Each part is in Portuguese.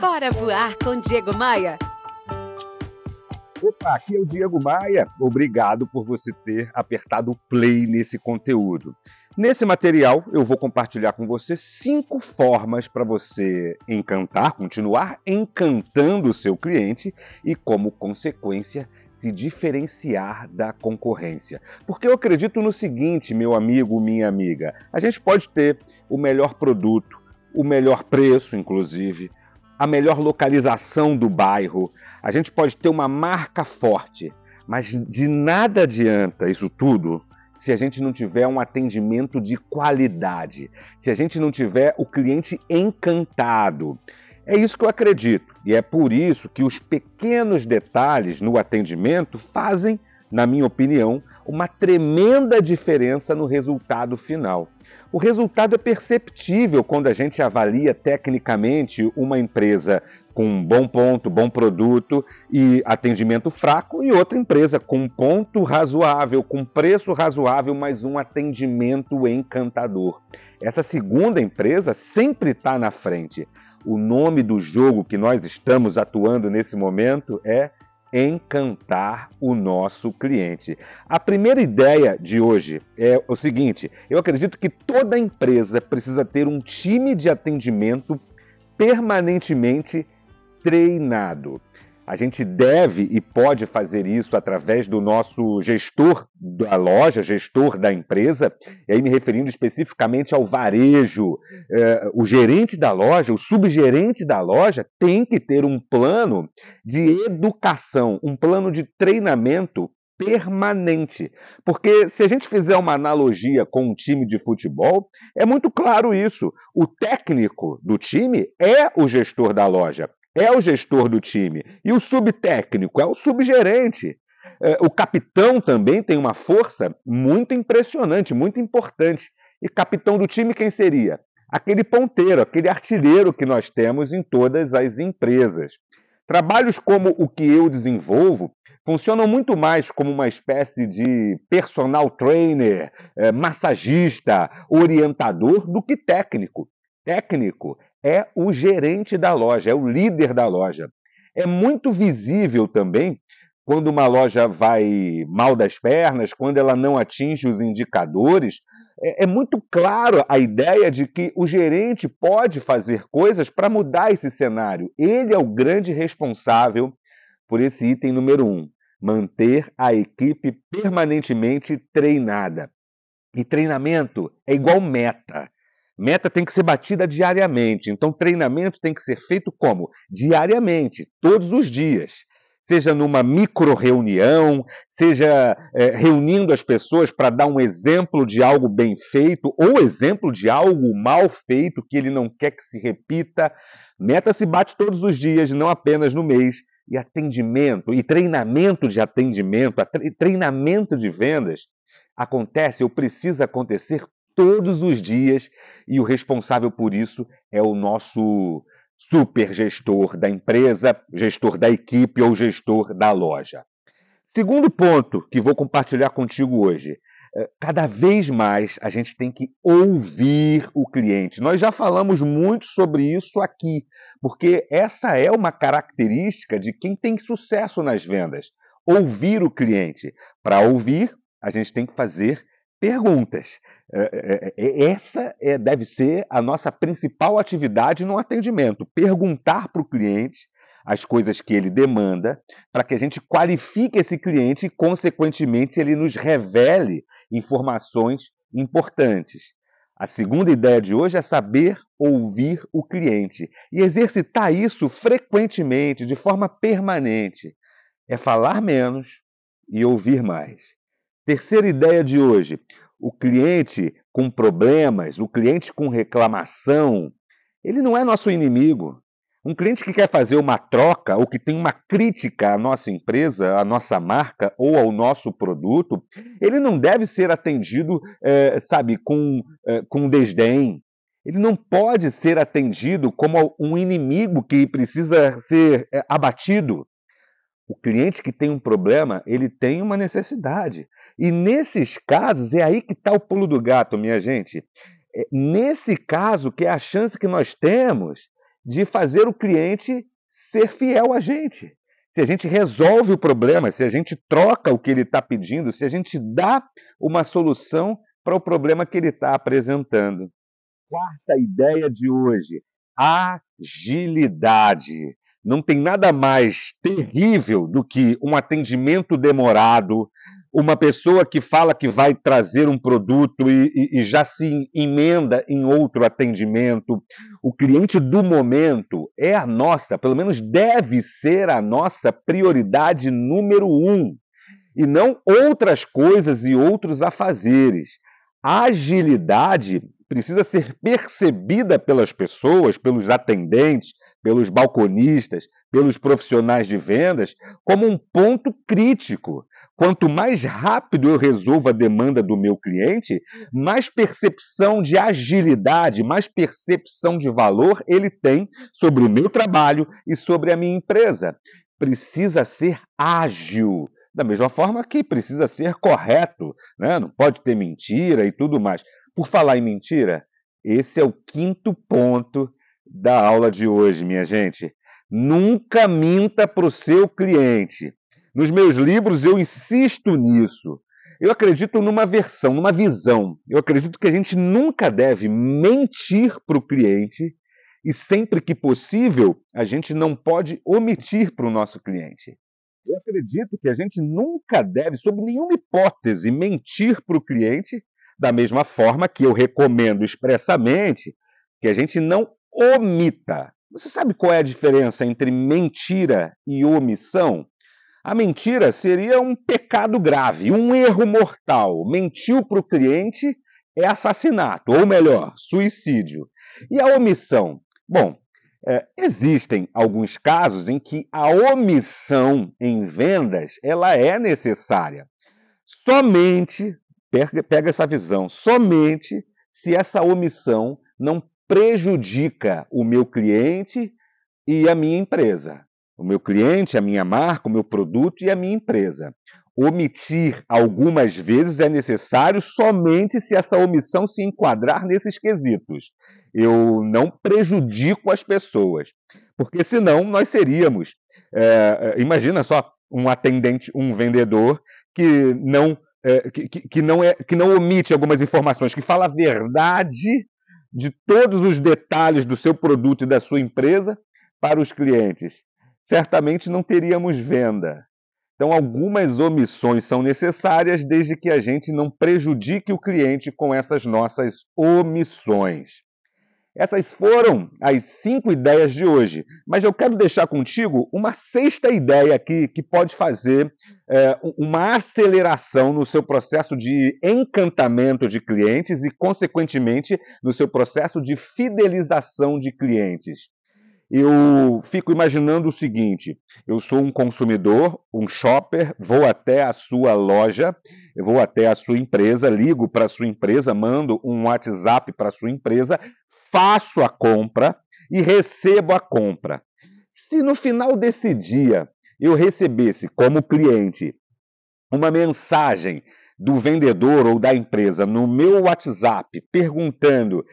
Bora voar com Diego Maia? Opa, aqui é o Diego Maia. Obrigado por você ter apertado o play nesse conteúdo. Nesse material, eu vou compartilhar com você cinco formas para você encantar, continuar encantando o seu cliente e, como consequência, se diferenciar da concorrência. Porque eu acredito no seguinte, meu amigo, minha amiga: a gente pode ter o melhor produto, o melhor preço, inclusive, a melhor localização do bairro, a gente pode ter uma marca forte, mas de nada adianta isso tudo se a gente não tiver um atendimento de qualidade, se a gente não tiver o cliente encantado. É isso que eu acredito, e é por isso que os pequenos detalhes no atendimento fazem, na minha opinião, uma tremenda diferença no resultado final. O resultado é perceptível quando a gente avalia tecnicamente uma empresa com um bom ponto, bom produto e atendimento fraco, e outra empresa com um ponto razoável, com preço razoável, mas um atendimento encantador. Essa segunda empresa sempre está na frente. O nome do jogo que nós estamos atuando nesse momento é encantar o nosso cliente. A primeira ideia de hoje é o seguinte: eu acredito que toda empresa precisa ter um time de atendimento permanentemente treinado. A gente deve e pode fazer isso através do nosso gestor da loja, gestor da empresa, e aí me referindo especificamente ao varejo. É, o gerente da loja, o subgerente da loja, tem que ter um plano de educação, um plano de treinamento permanente. Porque se a gente fizer uma analogia com um time de futebol, é muito claro isso. O técnico do time é o gestor da loja é o gestor do time. E o subtécnico é o subgerente. É, o capitão também tem uma força muito impressionante, muito importante. E capitão do time quem seria? Aquele ponteiro, aquele artilheiro que nós temos em todas as empresas. Trabalhos como o que eu desenvolvo funcionam muito mais como uma espécie de personal trainer, é, massagista, orientador do que técnico. Técnico é o gerente da loja, é o líder da loja. É muito visível também quando uma loja vai mal das pernas, quando ela não atinge os indicadores. É, é muito claro a ideia de que o gerente pode fazer coisas para mudar esse cenário. Ele é o grande responsável por esse item número um: manter a equipe permanentemente treinada. E treinamento é igual meta. Meta tem que ser batida diariamente. Então, treinamento tem que ser feito como? Diariamente, todos os dias. Seja numa micro-reunião, seja é, reunindo as pessoas para dar um exemplo de algo bem feito ou exemplo de algo mal feito que ele não quer que se repita. Meta se bate todos os dias, não apenas no mês. E atendimento, e treinamento de atendimento, treinamento de vendas acontece ou precisa acontecer todos os dias e o responsável por isso é o nosso super gestor da empresa, gestor da equipe ou gestor da loja. Segundo ponto que vou compartilhar contigo hoje. É, cada vez mais a gente tem que ouvir o cliente. Nós já falamos muito sobre isso aqui, porque essa é uma característica de quem tem sucesso nas vendas. Ouvir o cliente. Para ouvir, a gente tem que fazer perguntas. É, é, é, essa é, deve ser a nossa principal atividade no atendimento: perguntar para o cliente as coisas que ele demanda, para que a gente qualifique esse cliente e, consequentemente, ele nos revele informações importantes. A segunda ideia de hoje é saber ouvir o cliente e exercitar isso frequentemente, de forma permanente. É falar menos e ouvir mais. Terceira ideia de hoje: o cliente com problemas, o cliente com reclamação, ele não é nosso inimigo. Um cliente que quer fazer uma troca ou que tem uma crítica à nossa empresa, à nossa marca ou ao nosso produto, ele não deve ser atendido, é, sabe, com, é, com desdém. Ele não pode ser atendido como um inimigo que precisa ser é, abatido. O cliente que tem um problema, ele tem uma necessidade. E nesses casos, é aí que está o pulo do gato, minha gente. É nesse caso que é a chance que nós temos de fazer o cliente ser fiel a gente. Se a gente resolve o problema, se a gente troca o que ele está pedindo, se a gente dá uma solução para o problema que ele está apresentando. Quarta ideia de hoje: agilidade. Não tem nada mais terrível do que um atendimento demorado, uma pessoa que fala que vai trazer um produto e, e, e, já se emenda em outro atendimento. O cliente do momento é a nossa, pelo menos deve ser a nossa prioridade número um, e não outras coisas e outros afazeres. A agilidade precisa ser percebida pelas pessoas, pelos atendentes, pelos balconistas, pelos profissionais de vendas, como um ponto crítico. Quanto mais rápido eu resolvo a demanda do meu cliente, mais percepção de agilidade, mais percepção de valor ele tem sobre o meu trabalho e sobre a minha empresa. Precisa ser ágil. Da mesma forma que precisa ser correto, né? não pode ter mentira e tudo mais. Por falar em mentira, esse é o quinto ponto da aula de hoje, minha gente. Nunca minta para o seu cliente. Nos meus livros eu insisto nisso. Eu acredito numa versão, numa visão. Eu acredito que a gente nunca deve mentir para o cliente e sempre que possível a gente não pode omitir para o nosso cliente. Eu acredito que a gente nunca deve, sob nenhuma hipótese, mentir para o cliente, da mesma forma que eu recomendo expressamente que a gente não omita. Você sabe qual é a diferença entre mentira e omissão? A mentira seria um pecado grave, um erro mortal. Mentiu para o cliente é assassinato, ou melhor, suicídio. E a omissão? Bom, é, existem alguns casos em que a omissão em vendas ela é necessária. Somente, pega, pega essa visão, somente se essa omissão não prejudica o meu cliente e a minha empresa. O meu cliente, a minha marca, o meu produto e a minha empresa. Omitir algumas vezes é necessário somente se essa omissão se enquadrar nesses quesitos. Eu não prejudico as pessoas, porque senão nós seríamos. É, imagina só um atendente, um vendedor que não é, que, que, não é, que não omite algumas informações, que fala a verdade de todos os detalhes do seu produto e da sua empresa para os clientes. Certamente não teríamos venda. Então, algumas omissões são necessárias desde que a gente não prejudique o cliente com essas nossas omissões. Essas foram as cinco ideias de hoje, mas eu quero deixar contigo uma sexta ideia aqui que pode fazer é, uma aceleração no seu processo de encantamento de clientes e, consequentemente, no seu processo de fidelização de clientes. Eu fico imaginando o seguinte: eu sou um consumidor, um shopper, vou até a sua loja, vou até a sua empresa, ligo para a sua empresa, mando um WhatsApp para a sua empresa, faço a compra e recebo a compra. Se no final desse dia eu recebesse como cliente uma mensagem do vendedor ou da empresa no meu WhatsApp perguntando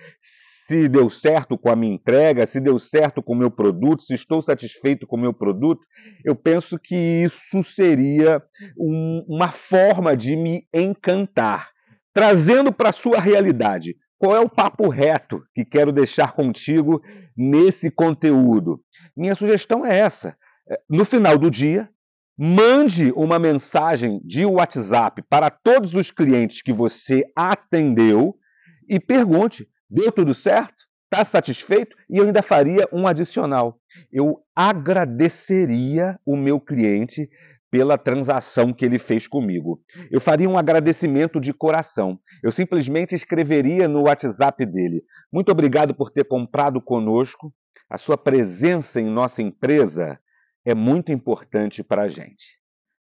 se deu certo com a minha entrega, se deu certo com o meu produto, se estou satisfeito com o meu produto, eu penso que isso seria um, uma forma de me encantar, trazendo para a sua realidade qual é o papo reto que quero deixar contigo nesse conteúdo? Minha sugestão é essa. É, no final do dia, mande uma mensagem de WhatsApp para todos os clientes que você atendeu e pergunte: deu tudo certo? Está satisfeito? E eu ainda faria um adicional. Eu agradeceria o meu cliente pela transação que ele fez comigo. Eu faria um agradecimento de coração. Eu simplesmente escreveria no WhatsApp dele: Muito obrigado por ter comprado conosco. A sua presença em nossa empresa é muito importante para a gente.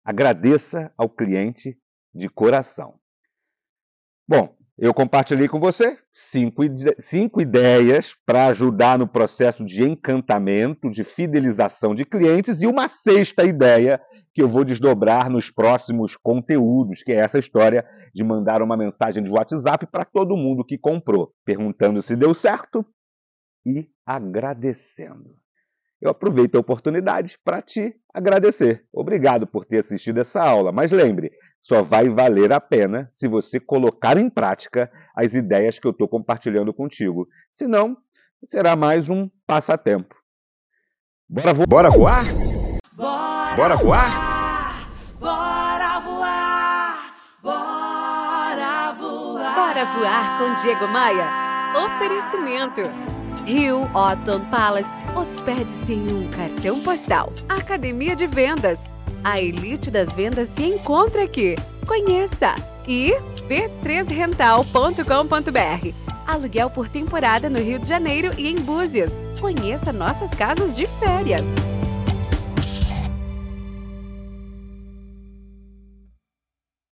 Agradeça ao cliente de coração. Bom, eu compartilhei com você cinco, cinco ideias para ajudar no processo de encantamento, de fidelização de clientes, e uma sexta ideia que eu vou desdobrar nos próximos conteúdos, que é essa história de mandar uma mensagem de WhatsApp para todo mundo que comprou, perguntando se deu certo e agradecendo. Eu aproveito a oportunidade para te agradecer. Obrigado por ter assistido essa aula, mas lembre, só vai valer a pena se você colocar em prática as ideias que eu estou compartilhando contigo. Senão, será mais um passatempo. Bora, vo Bora voar? Bora, Bora voar? Bora voar! Bora voar! Bora voar com Diego Maia. Oferecimento. Rio Otton Palace. Hospede-se em um cartão postal. Academia de Vendas. A elite das vendas se encontra aqui. Conheça! E b3rental.com.br. Aluguel por temporada no Rio de Janeiro e em Búzios. Conheça nossas casas de férias.